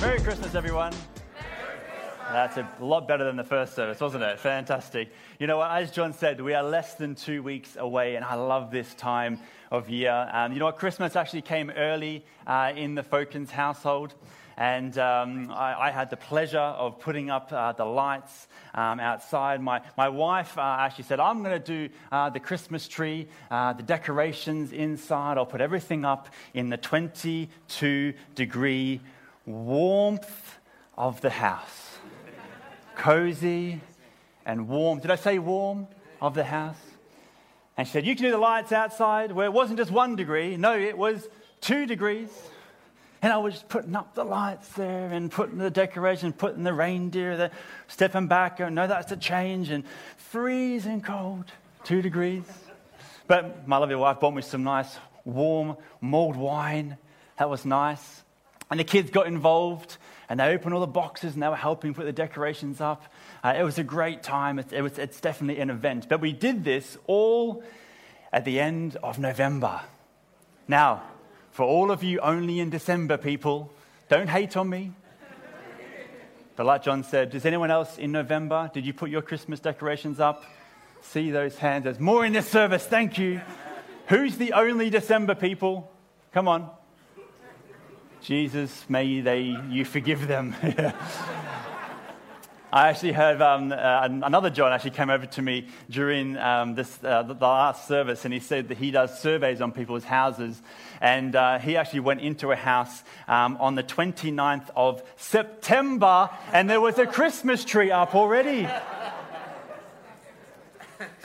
Merry Christmas, everyone. That's a lot better than the first service, wasn't it? Fantastic. You know what? As John said, we are less than two weeks away, and I love this time of year. Um, you know what? Christmas actually came early uh, in the Folkens household. And um, I, I, had the pleasure of putting up uh, the lights um, outside. My, my wife uh, actually said, I'm going to do uh, the Christmas tree, uh, the decorations inside. I'll put everything up in the 22 degree warmth of the house. Cozy and warm. Did I say warm of the house? And she said, You can do the lights outside where it wasn't just one degree, no, it was two degrees. And I was putting up the lights there and putting the decoration, putting the reindeer there, stepping back, going, no, that's a change, and freezing cold, two degrees. But my lovely wife bought me some nice, warm, mulled wine. That was nice. And the kids got involved and they opened all the boxes and they were helping put the decorations up. Uh, it was a great time. It, it was, it's definitely an event. But we did this all at the end of November. Now, for all of you only in December people, don't hate on me. But like John said, does anyone else in November, did you put your Christmas decorations up? See those hands. There's more in this service. Thank you. Who's the only December people? Come on. Jesus, may they, you forgive them. I actually heard um, uh, another John actually came over to me during um, this, uh, the last service, and he said that he does surveys on people's houses. And uh, he actually went into a house um, on the 29th of September, and there was a Christmas tree up already.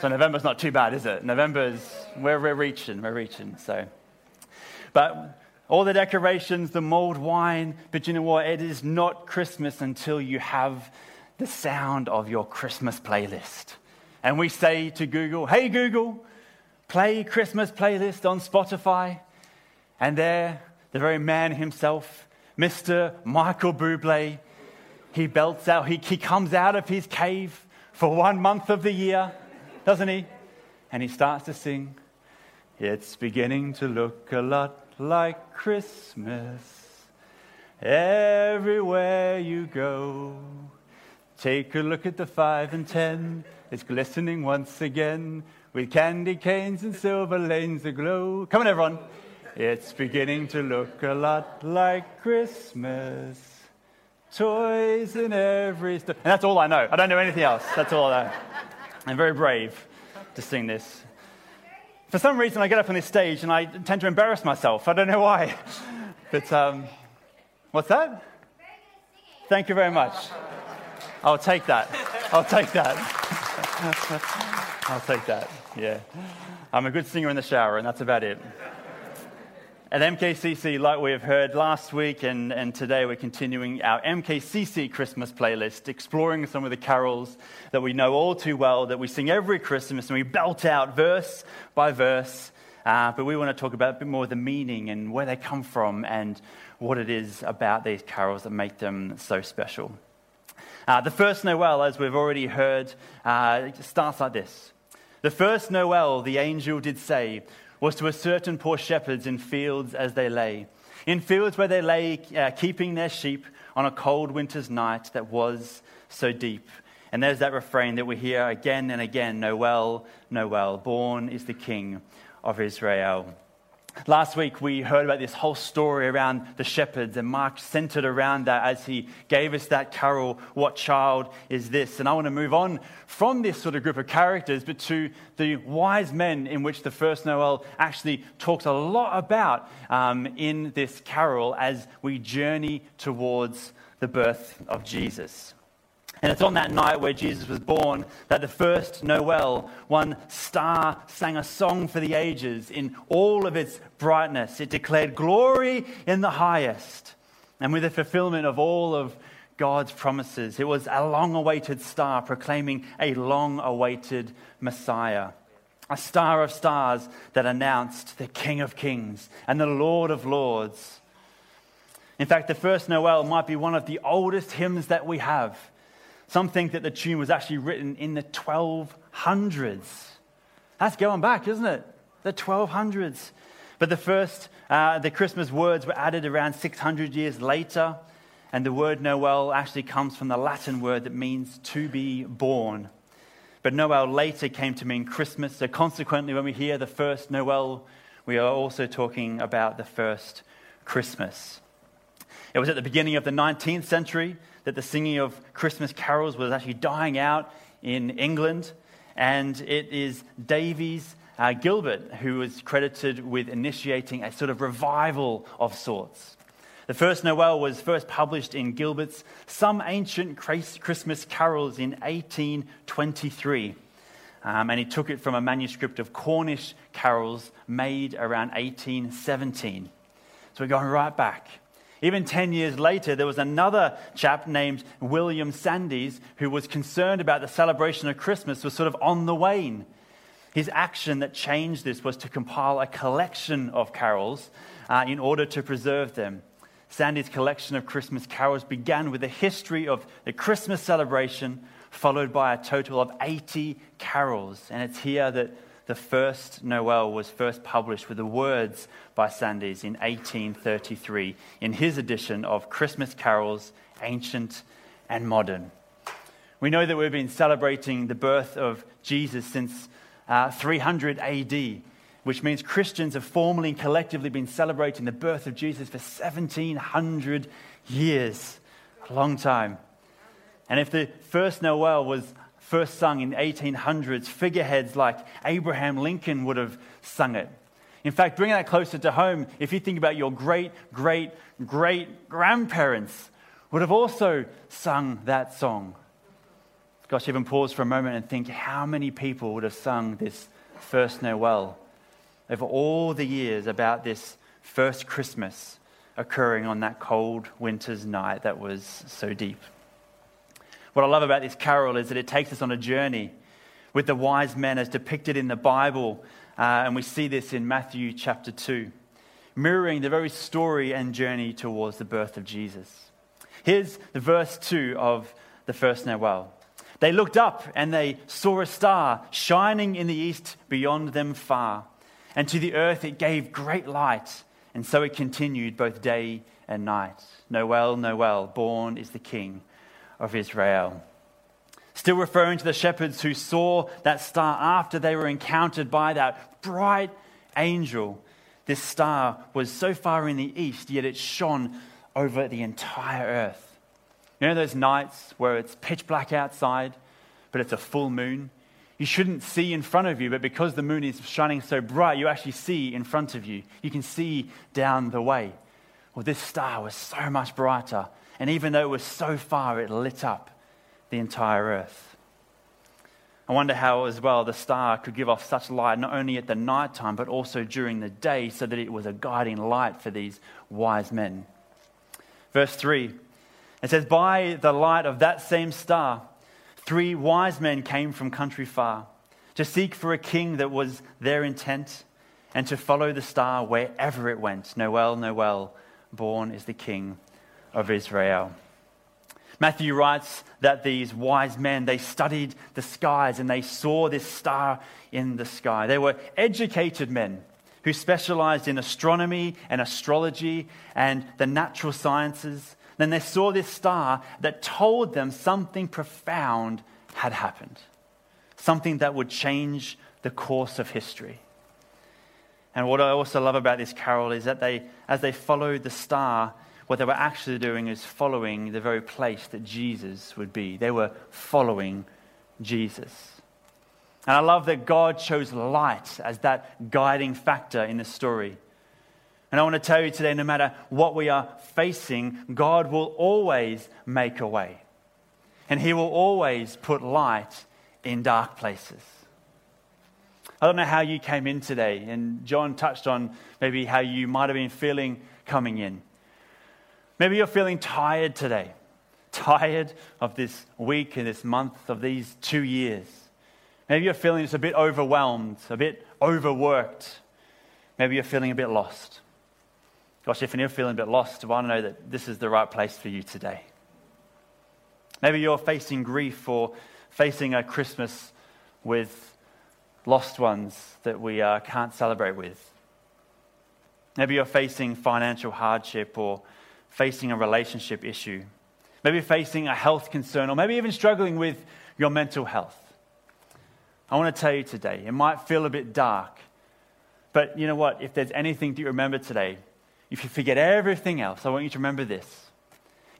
so November's not too bad, is it? November's, we're, we're reaching, we're reaching. So, but all the decorations, the mulled wine, but you know what? It is not Christmas until you have the sound of your Christmas playlist. And we say to Google, hey, Google, play Christmas playlist on Spotify. And there, the very man himself, Mr. Michael Bublé, he belts out, he, he comes out of his cave for one month of the year, doesn't he? And he starts to sing, It's beginning to look a lot like Christmas everywhere you go. Take a look at the five and ten. It's glistening once again with candy canes and silver lanes aglow. Come on, everyone. It's beginning to look a lot like Christmas. Toys in every store. And that's all I know. I don't know anything else. That's all I know. I'm very brave to sing this. For some reason, I get up on this stage and I tend to embarrass myself. I don't know why. But um, what's that? Thank you very much. I'll take that. I'll take that. I'll take that. Yeah. I'm a good singer in the shower, and that's about it. At MKCC, like we have heard last week and, and today, we're continuing our MKCC Christmas playlist, exploring some of the carols that we know all too well, that we sing every Christmas, and we belt out verse by verse. Uh, but we want to talk about a bit more the meaning and where they come from and what it is about these carols that make them so special. Uh, the first Noel, as we've already heard, uh, starts like this. The first Noel, the angel did say, was to a certain poor shepherds in fields as they lay, in fields where they lay uh, keeping their sheep on a cold winter's night that was so deep. And there's that refrain that we hear again and again Noel, Noel, born is the King of Israel. Last week, we heard about this whole story around the shepherds, and Mark centered around that as he gave us that carol, What Child is This? And I want to move on from this sort of group of characters, but to the wise men in which the first Noel actually talks a lot about um, in this carol as we journey towards the birth of Jesus. And it's on that night where Jesus was born that the first Noel, one star sang a song for the ages in all of its brightness. It declared glory in the highest. And with the fulfillment of all of God's promises, it was a long awaited star proclaiming a long awaited Messiah. A star of stars that announced the King of Kings and the Lord of Lords. In fact, the first Noel might be one of the oldest hymns that we have. Some think that the tune was actually written in the 1200s. That's going back, isn't it? The 1200s. But the first, uh, the Christmas words were added around 600 years later. And the word Noel actually comes from the Latin word that means to be born. But Noel later came to mean Christmas. So consequently, when we hear the first Noel, we are also talking about the first Christmas. It was at the beginning of the 19th century that the singing of Christmas carols was actually dying out in England. And it is Davies uh, Gilbert who was credited with initiating a sort of revival of sorts. The first Noel was first published in Gilbert's Some Ancient Christmas Carols in 1823. Um, and he took it from a manuscript of Cornish carols made around 1817. So we're going right back. Even 10 years later, there was another chap named William Sandys who was concerned about the celebration of Christmas was sort of on the wane. His action that changed this was to compile a collection of carols uh, in order to preserve them. Sandys' collection of Christmas carols began with a history of the Christmas celebration, followed by a total of 80 carols. And it's here that the first Noel was first published with the words by Sandys in 1833 in his edition of Christmas Carols, Ancient and Modern. We know that we've been celebrating the birth of Jesus since uh, 300 AD, which means Christians have formally and collectively been celebrating the birth of Jesus for 1700 years. A long time. And if the first Noel was first sung in the 1800s, figureheads like Abraham Lincoln would have sung it. In fact, bringing that closer to home, if you think about your great, great, great grandparents, would have also sung that song. Gosh, even pause for a moment and think how many people would have sung this first Noel over all the years about this first Christmas occurring on that cold winter's night that was so deep. What I love about this carol is that it takes us on a journey with the wise men as depicted in the Bible, uh, and we see this in Matthew chapter 2, mirroring the very story and journey towards the birth of Jesus. Here's the verse 2 of the first Noel. They looked up and they saw a star shining in the east beyond them far. And to the earth it gave great light. And so it continued both day and night. Noel, Noel, born is the King of Israel. Still referring to the shepherds who saw that star after they were encountered by that bright angel. This star was so far in the east, yet it shone over the entire earth. You know those nights where it's pitch black outside, but it's a full moon? You shouldn't see in front of you, but because the moon is shining so bright, you actually see in front of you. You can see down the way. Well, this star was so much brighter, and even though it was so far, it lit up the entire earth. I wonder how, as well, the star could give off such light not only at the night time, but also during the day, so that it was a guiding light for these wise men. Verse 3 it says, By the light of that same star, three wise men came from country far to seek for a king that was their intent and to follow the star wherever it went. Noel, Noel, born is the king of Israel. Matthew writes that these wise men, they studied the skies and they saw this star in the sky. They were educated men who specialized in astronomy and astrology and the natural sciences. Then they saw this star that told them something profound had happened, something that would change the course of history. And what I also love about this carol is that they, as they followed the star, what they were actually doing is following the very place that Jesus would be. They were following Jesus. And I love that God chose light as that guiding factor in the story. And I want to tell you today no matter what we are facing, God will always make a way. And He will always put light in dark places. I don't know how you came in today, and John touched on maybe how you might have been feeling coming in. Maybe you're feeling tired today, tired of this week and this month, of these two years. Maybe you're feeling just a bit overwhelmed, a bit overworked. Maybe you're feeling a bit lost. Gosh, if you're feeling a bit lost, I want to know that this is the right place for you today. Maybe you're facing grief or facing a Christmas with lost ones that we uh, can't celebrate with. Maybe you're facing financial hardship or facing a relationship issue, maybe facing a health concern, or maybe even struggling with your mental health. I want to tell you today, it might feel a bit dark, but you know what? If there's anything to remember today, if you forget everything else, I want you to remember this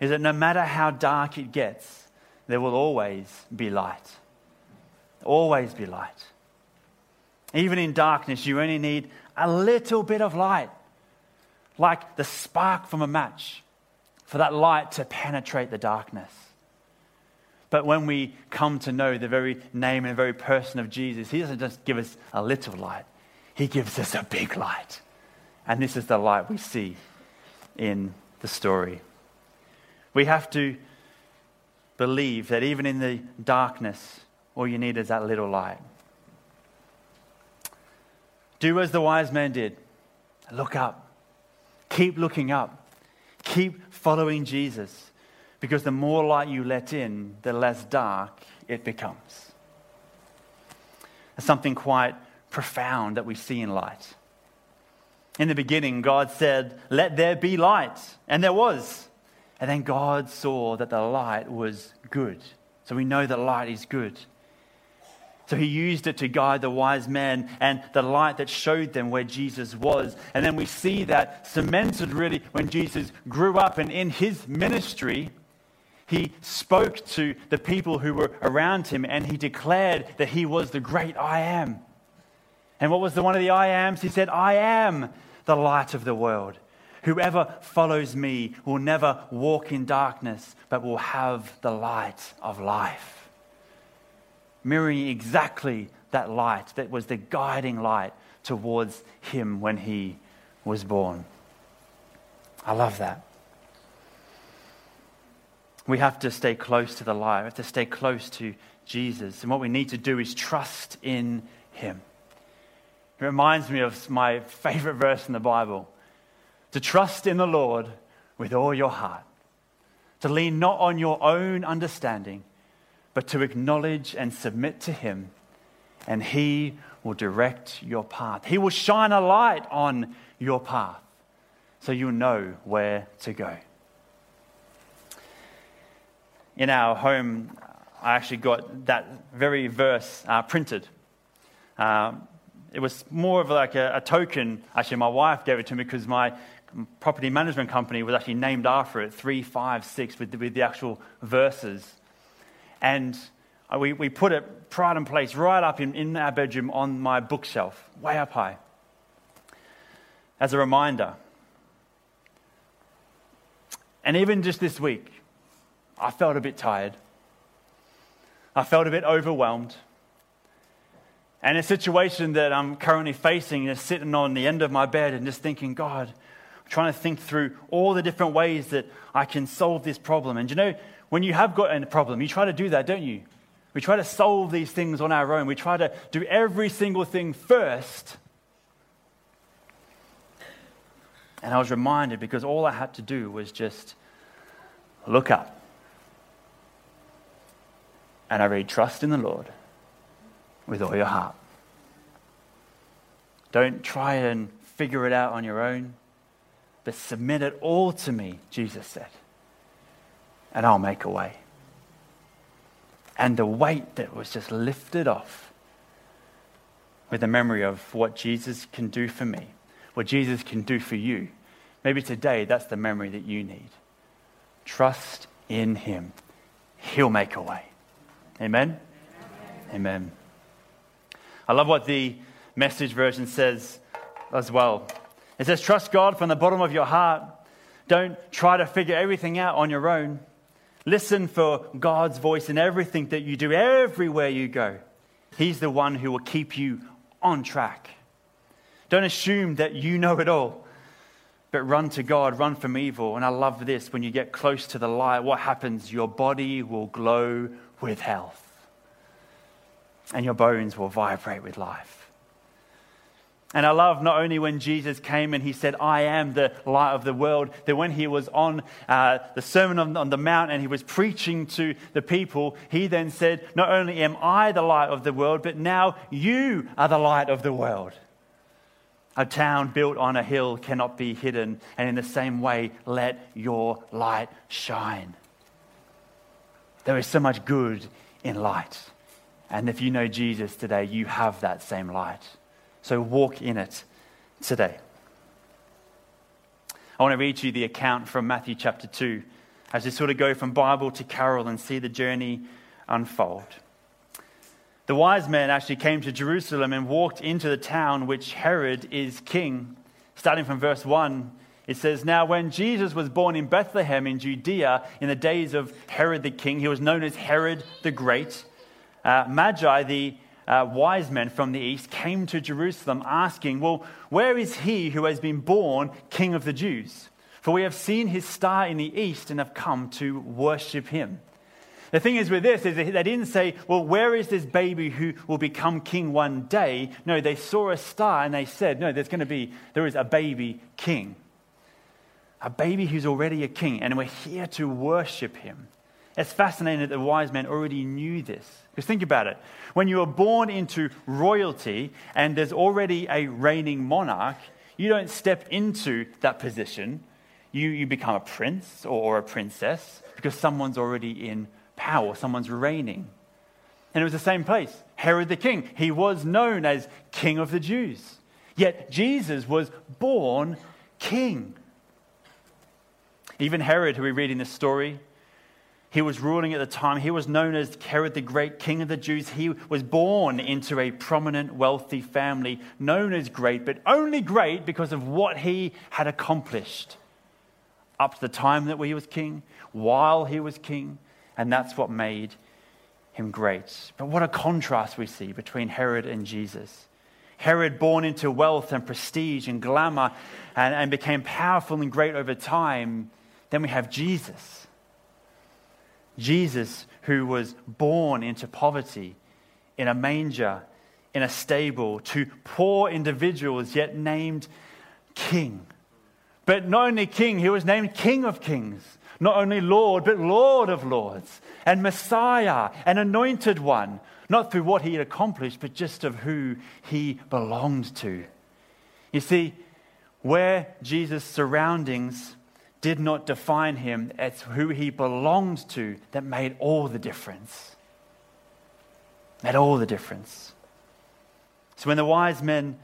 is that no matter how dark it gets, there will always be light. Always be light. Even in darkness, you only need a little bit of light, like the spark from a match, for that light to penetrate the darkness. But when we come to know the very name and very person of Jesus, He doesn't just give us a little light, He gives us a big light. And this is the light we see in the story. We have to believe that even in the darkness, all you need is that little light. Do as the wise man did look up, keep looking up, keep following Jesus, because the more light you let in, the less dark it becomes. There's something quite profound that we see in light. In the beginning, God said, Let there be light, and there was. And then God saw that the light was good. So we know that light is good. So he used it to guide the wise men and the light that showed them where Jesus was. And then we see that cemented really when Jesus grew up and in his ministry, he spoke to the people who were around him and he declared that he was the great I am. And what was the one of the I ams? He said, I am the light of the world. Whoever follows me will never walk in darkness, but will have the light of life mirroring exactly that light that was the guiding light towards him when he was born. I love that. We have to stay close to the light. We have to stay close to Jesus. And what we need to do is trust in him. It reminds me of my favorite verse in the Bible to trust in the Lord with all your heart, to lean not on your own understanding but to acknowledge and submit to Him, and He will direct your path. He will shine a light on your path so you'll know where to go. In our home, I actually got that very verse uh, printed. Um, it was more of like a, a, token. Actually, my wife gave it to me because my property management company was actually named after it 356 with with the actual verses. And we, we put it pride and place right up in, in our bedroom on my bookshelf, way up high, as a reminder. And even just this week, I felt a bit tired. I felt a bit overwhelmed. And a situation that I'm currently facing is sitting on the end of my bed and just thinking, God, trying to think through all the different ways that I can solve this problem. And you know, when you have got a problem, you try to do that, don't you? We try to solve these things on our own. We try to do every single thing first. And I was reminded because all I had to do was just look up. And I read, Trust in the Lord with all your heart. Don't try and figure it out on your own, but submit it all to me, Jesus said and I'll make a way. And the weight that was just lifted off with the memory of what Jesus can do for me, what Jesus can do for you. Maybe today that's the memory that you need. Trust in Him, He'll make a way. Amen? Amen. Amen. I love what the message version says as well. It says, Trust God from the bottom of your heart. Don't try to figure everything out on your own. Listen for God's voice in everything that you do, everywhere you go. He's the one who will keep you on track. Don't assume that you know it all, but run to God, run from evil. And I love this when you get close to the light, what happens? Your body will glow with health, and your bones will vibrate with life. And I love not only when Jesus came and he said, I am the light of the world, that when he was on uh, the Sermon on, on the Mount and he was preaching to the people, he then said, Not only am I the light of the world, but now you are the light of the world. A town built on a hill cannot be hidden, and in the same way, let your light shine. There is so much good in light. And if you know Jesus today, you have that same light. So walk in it today. I want to read you the account from Matthew chapter 2 as we sort of go from Bible to carol and see the journey unfold. The wise men actually came to Jerusalem and walked into the town which Herod is king. Starting from verse 1, it says, Now when Jesus was born in Bethlehem in Judea in the days of Herod the king, he was known as Herod the Great. Uh, Magi, the uh, wise men from the east, came to Jerusalem asking, Well, where is he who has been born king of the Jews? For we have seen his star in the east and have come to worship him. The thing is with this is they didn't say, well, where is this baby who will become king one day? No, they saw a star and they said, no, there's going to be, there is a baby king. A baby who's already a king, and we're here to worship him. It's fascinating that the wise men already knew this. Because think about it. When you are born into royalty and there's already a reigning monarch, you don't step into that position. You, you become a prince or a princess because someone's already in power, someone's reigning. And it was the same place. Herod the king, he was known as king of the Jews. Yet Jesus was born king. Even Herod, who we read in this story, he was ruling at the time. He was known as Herod the Great, king of the Jews. He was born into a prominent, wealthy family, known as great, but only great because of what he had accomplished up to the time that he was king, while he was king, and that's what made him great. But what a contrast we see between Herod and Jesus. Herod, born into wealth and prestige and glamour and, and became powerful and great over time. Then we have Jesus. Jesus, who was born into poverty in a manger, in a stable, to poor individuals, yet named King. But not only King, he was named King of Kings not only Lord, but Lord of Lords, and Messiah, an anointed one, not through what he had accomplished, but just of who he belonged to. You see, where Jesus' surroundings did not define him, it's who he belonged to that made all the difference. Made all the difference. So when the wise men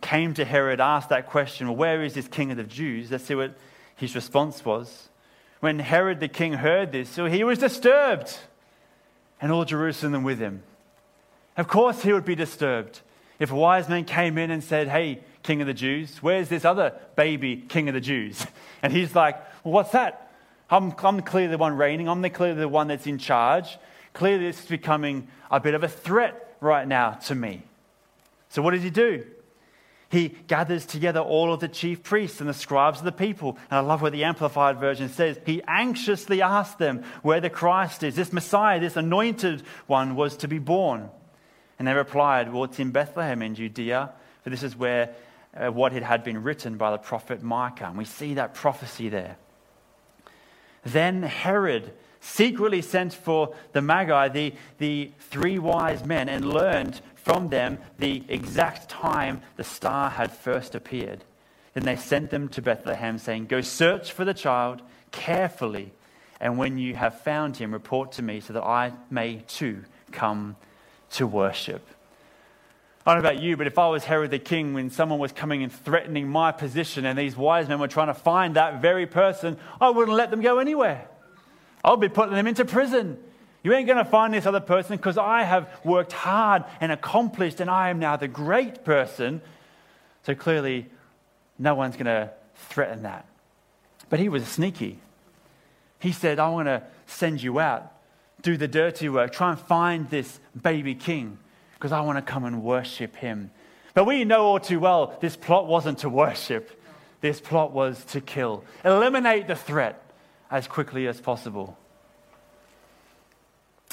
came to Herod, asked that question, well, where is this king of the Jews? Let's see what his response was when Herod the king heard this, so he was disturbed, and all Jerusalem with him. Of course, he would be disturbed if a wise man came in and said, Hey, king of the Jews, where's this other baby king of the Jews? And he's like, well, What's that? I'm, I'm clearly the one reigning, I'm clearly the one that's in charge. Clearly, this is becoming a bit of a threat right now to me. So, what does he do? he gathers together all of the chief priests and the scribes of the people. And I love what the Amplified Version says. He anxiously asked them where the Christ is, this Messiah, this anointed one, was to be born. And they replied, Well, it's in Bethlehem in Judea, for this is where uh, what it had been written by the prophet Micah. And we see that prophecy there. Then Herod secretly sent for the Magi, the, the three wise men, and learned from them the exact time the star had first appeared. Then they sent them to Bethlehem, saying, Go search for the child carefully, and when you have found him, report to me so that I may too come to worship. I don't know about you, but if I was Herod the king, when someone was coming and threatening my position and these wise men were trying to find that very person, I wouldn't let them go anywhere. I'll be putting them into prison. You ain't going to find this other person because I have worked hard and accomplished, and I am now the great person. So clearly, no one's going to threaten that. But he was sneaky. He said, I want to send you out, do the dirty work, try and find this baby king because I want to come and worship him. But we know all too well this plot wasn't to worship, this plot was to kill. Eliminate the threat as quickly as possible.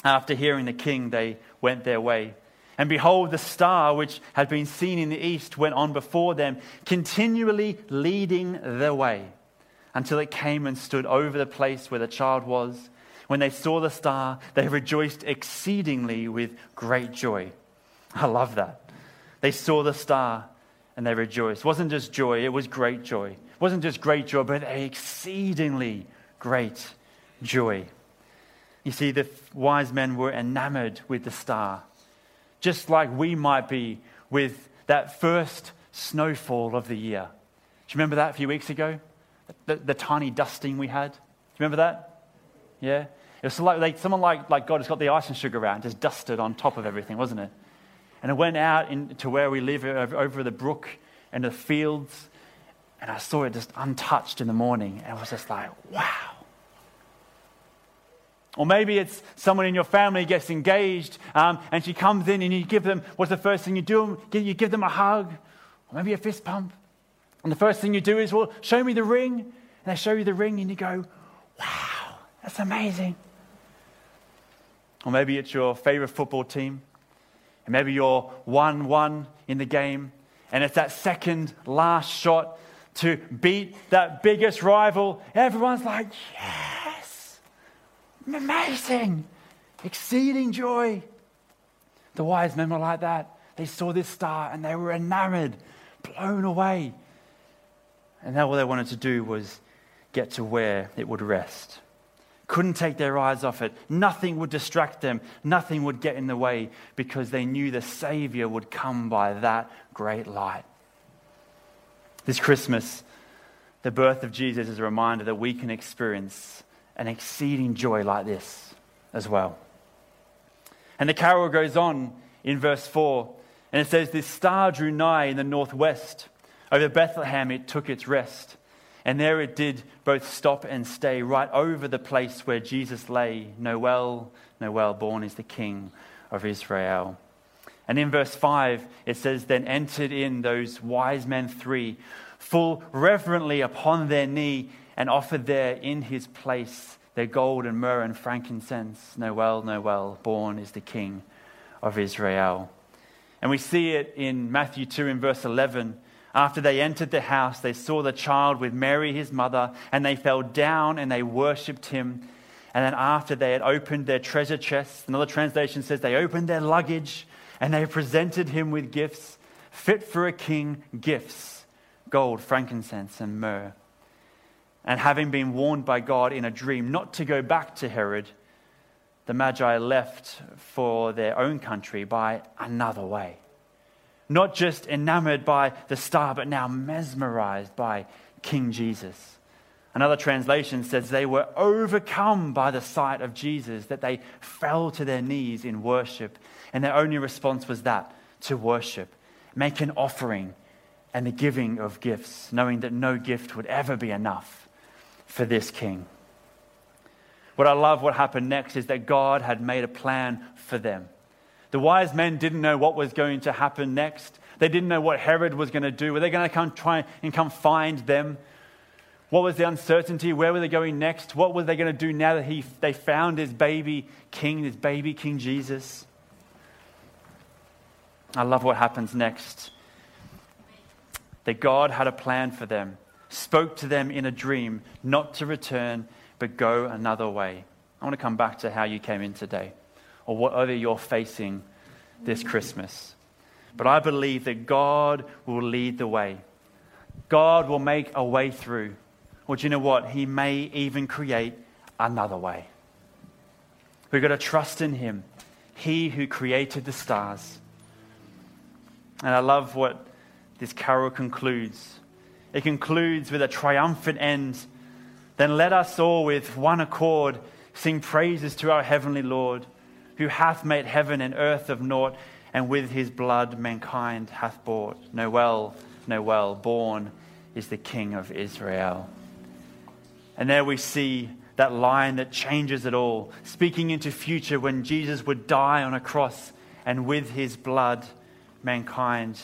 After hearing the king, they went their way. And behold, the star which had been seen in the east went on before them, continually leading the way, until it came and stood over the place where the child was. When they saw the star, they rejoiced exceedingly with great joy. I love that. They saw the star and they rejoiced. It wasn't just joy, it was great joy. It wasn't just great joy, but exceedingly great joy. You see, the wise men were enamored with the star, just like we might be with that first snowfall of the year. Do you remember that a few weeks ago? The, the tiny dusting we had? Do you remember that? Yeah? It was like, someone like, like God has got the ice and sugar around, just dusted on top of everything, wasn't it? And I went out into where we live over, the brook and the fields, and I saw it just untouched in the morning, and I was just like, wow. Or maybe it's someone in your family gets engaged um, and she comes in and you give them, what's the first thing you do? You give them a hug or maybe a fist pump. And the first thing you do is, well, show me the ring. And they show you the ring and you go, wow, that's amazing. Or maybe it's your favorite football team. And maybe you're 1 1 in the game. And it's that second last shot to beat that biggest rival. Everyone's like, yes, amazing, exceeding joy. The wise men were like that. They saw this star and they were enamored, blown away. And now all they wanted to do was get to where it would rest couldn't take their eyes off it. Nothing would distract them, nothing would get in the way because they knew the Savior would come by that great light. This Christmas, the birth of Jesus is a reminder that we can experience an exceeding joy like this as well. And the carol goes on in verse 4, and it says, This star drew nigh in the northwest. Over Bethlehem it took its rest. And there it did both stop and stay right over the place where Jesus lay. Noel, Noel, born is the King of Israel. And in verse 5, it says, Then entered in those wise men three, full reverently upon their knee, and offered there in his place their gold and myrrh and frankincense. Noel, Noel, born is the King of Israel. And we see it in Matthew 2 in verse 11 after they entered the house, they saw the child with Mary, his mother, and they fell down and they worshipped him. And then, after they had opened their treasure chests, another translation says they opened their luggage and they presented him with gifts fit for a king gifts gold, frankincense, and myrrh. And having been warned by God in a dream not to go back to Herod, the Magi left for their own country by another way not just enamored by the star, but now mesmerized by King Jesus. Another translation says they were overcome by the sight of Jesus, that they fell to their knees in worship. And their only response was that to worship, make an offering, and the giving of gifts, knowing that no gift would ever be enough for this king. What I love what happened next is that God had made a plan for them. The wise men didn't know what was going to happen next. They didn't know what Herod was going to do. Were they going to come try and come find them? What was the uncertainty? Where were they going next? What were they going to do now that he, they found his baby king, his baby King Jesus? I love what happens next. That God had a plan for them, spoke to them in a dream, not to return, but go another way. I want to come back to how you came in today or whatever you're facing this Christmas. But I believe that God will lead the way. God will make a way through. Or do you know what? He may even create another way. We've got to trust in Him, He who created the stars. And I love what this carol concludes. It concludes with a triumphant end. Then let us all, with one accord, sing praises to our heavenly Lord who hath made heaven and earth of naught, and with his blood mankind hath bought. Noel, Noel, born is the King of Israel. And there we see that line that changes it all, speaking into future when Jesus would die on a cross, and with his blood mankind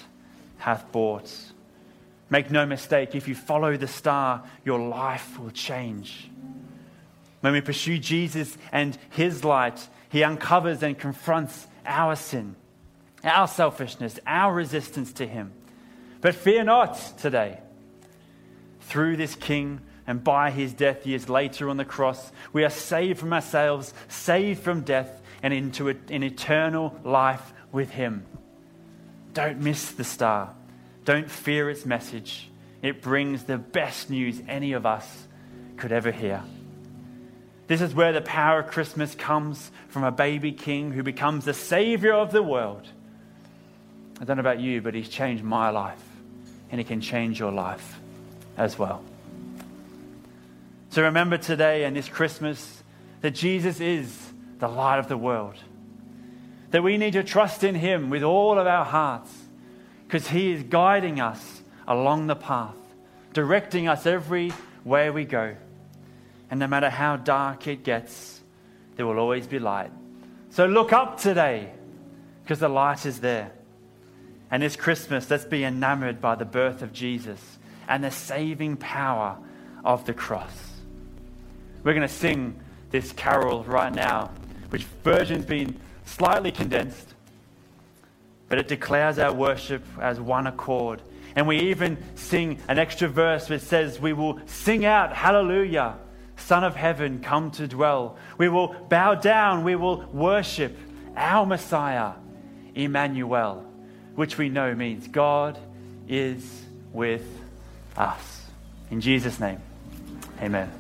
hath bought. Make no mistake, if you follow the star, your life will change. When we pursue Jesus and his light, he uncovers and confronts our sin, our selfishness, our resistance to Him. But fear not today. Through this King and by His death years later on the cross, we are saved from ourselves, saved from death, and into an eternal life with Him. Don't miss the star. Don't fear its message. It brings the best news any of us could ever hear. This is where the power of Christmas comes from a baby king who becomes the savior of the world. I don't know about you, but he's changed my life, and he can change your life as well. So remember today and this Christmas that Jesus is the light of the world. That we need to trust in him with all of our hearts because he is guiding us along the path, directing us every way we go. And no matter how dark it gets, there will always be light. So look up today because the light is there. And this Christmas, let's be enamored by the birth of Jesus and the saving power of the cross. We're going to sing this carol right now, which version's been slightly condensed, but it declares our worship as one accord. And we even sing an extra verse which says, We will sing out, Hallelujah, Son of Heaven, come to dwell. We will bow down, we will worship our Messiah, Emmanuel, which we know means God is with us. In Jesus' name, amen.